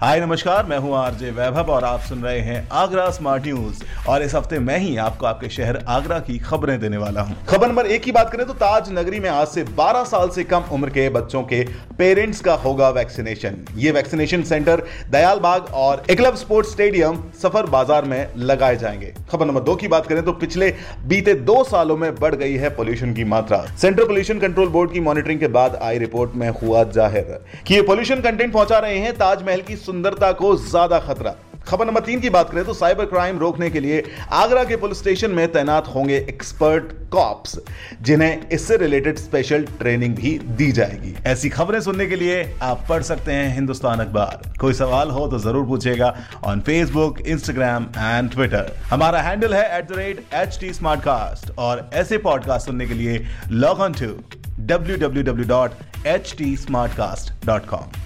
हाय, नमस्कार, मैं हूँ आरजे वैभव और आप सुन रहे हैं आगरा स्मार्ट न्यूज़ और इस हफ़्ते मैं ही आपको आपके शहर आगरा की खबरें देने वाला हूँ। खबर नंबर एक की बात करें तो ताज नगरी में आज से 12 साल से कम उम्र के बच्चों के पेरेंट्स का होगा वैक्सीनेशन। ये वैक्सीनेशन सेंटर दयाल बाग और एकलव स्पोर्ट्स स्टेडियम सफ़र बाज़ार में लगाए जाएँगे। खबर नंबर दो की बात करें तो पिछले बीते दो सालों में बढ़ गई है पोल्यूशन की मात्रा। सेंट्रल पोल्यूशन कंट्रोल बोर्ड की मॉनिटरिंग के बाद आई रिपोर्ट में हुआ ज़ाहिर। कि ये पोल्यूशन कंटेंट पहुँचा रहे हैं ताजमहल की सुंदरता को ज़्यादा खतरा। खबर नंबर तीन की बात करें तो साइबर क्राइम रोकने के लिए आगरा के पुलिस स्टेशन में तैनात होंगे एक्सपर्ट कॉप्स, जिन्हें इससे रिलेटेड स्पेशल ट्रेनिंग भी दी जाएगी। ऐसी खबरें सुनने के लिए आप पढ़ सकते हैं हिंदुस्तान अखबार। कोई सवाल हो तो ज़रूर पूछेगा on Facebook Instagram and Twitter हमारा हैंडल है एट एच टी और ऐसे पॉडकास्ट सुनने के लिए लॉग ऑन टू www.htsmartcast.com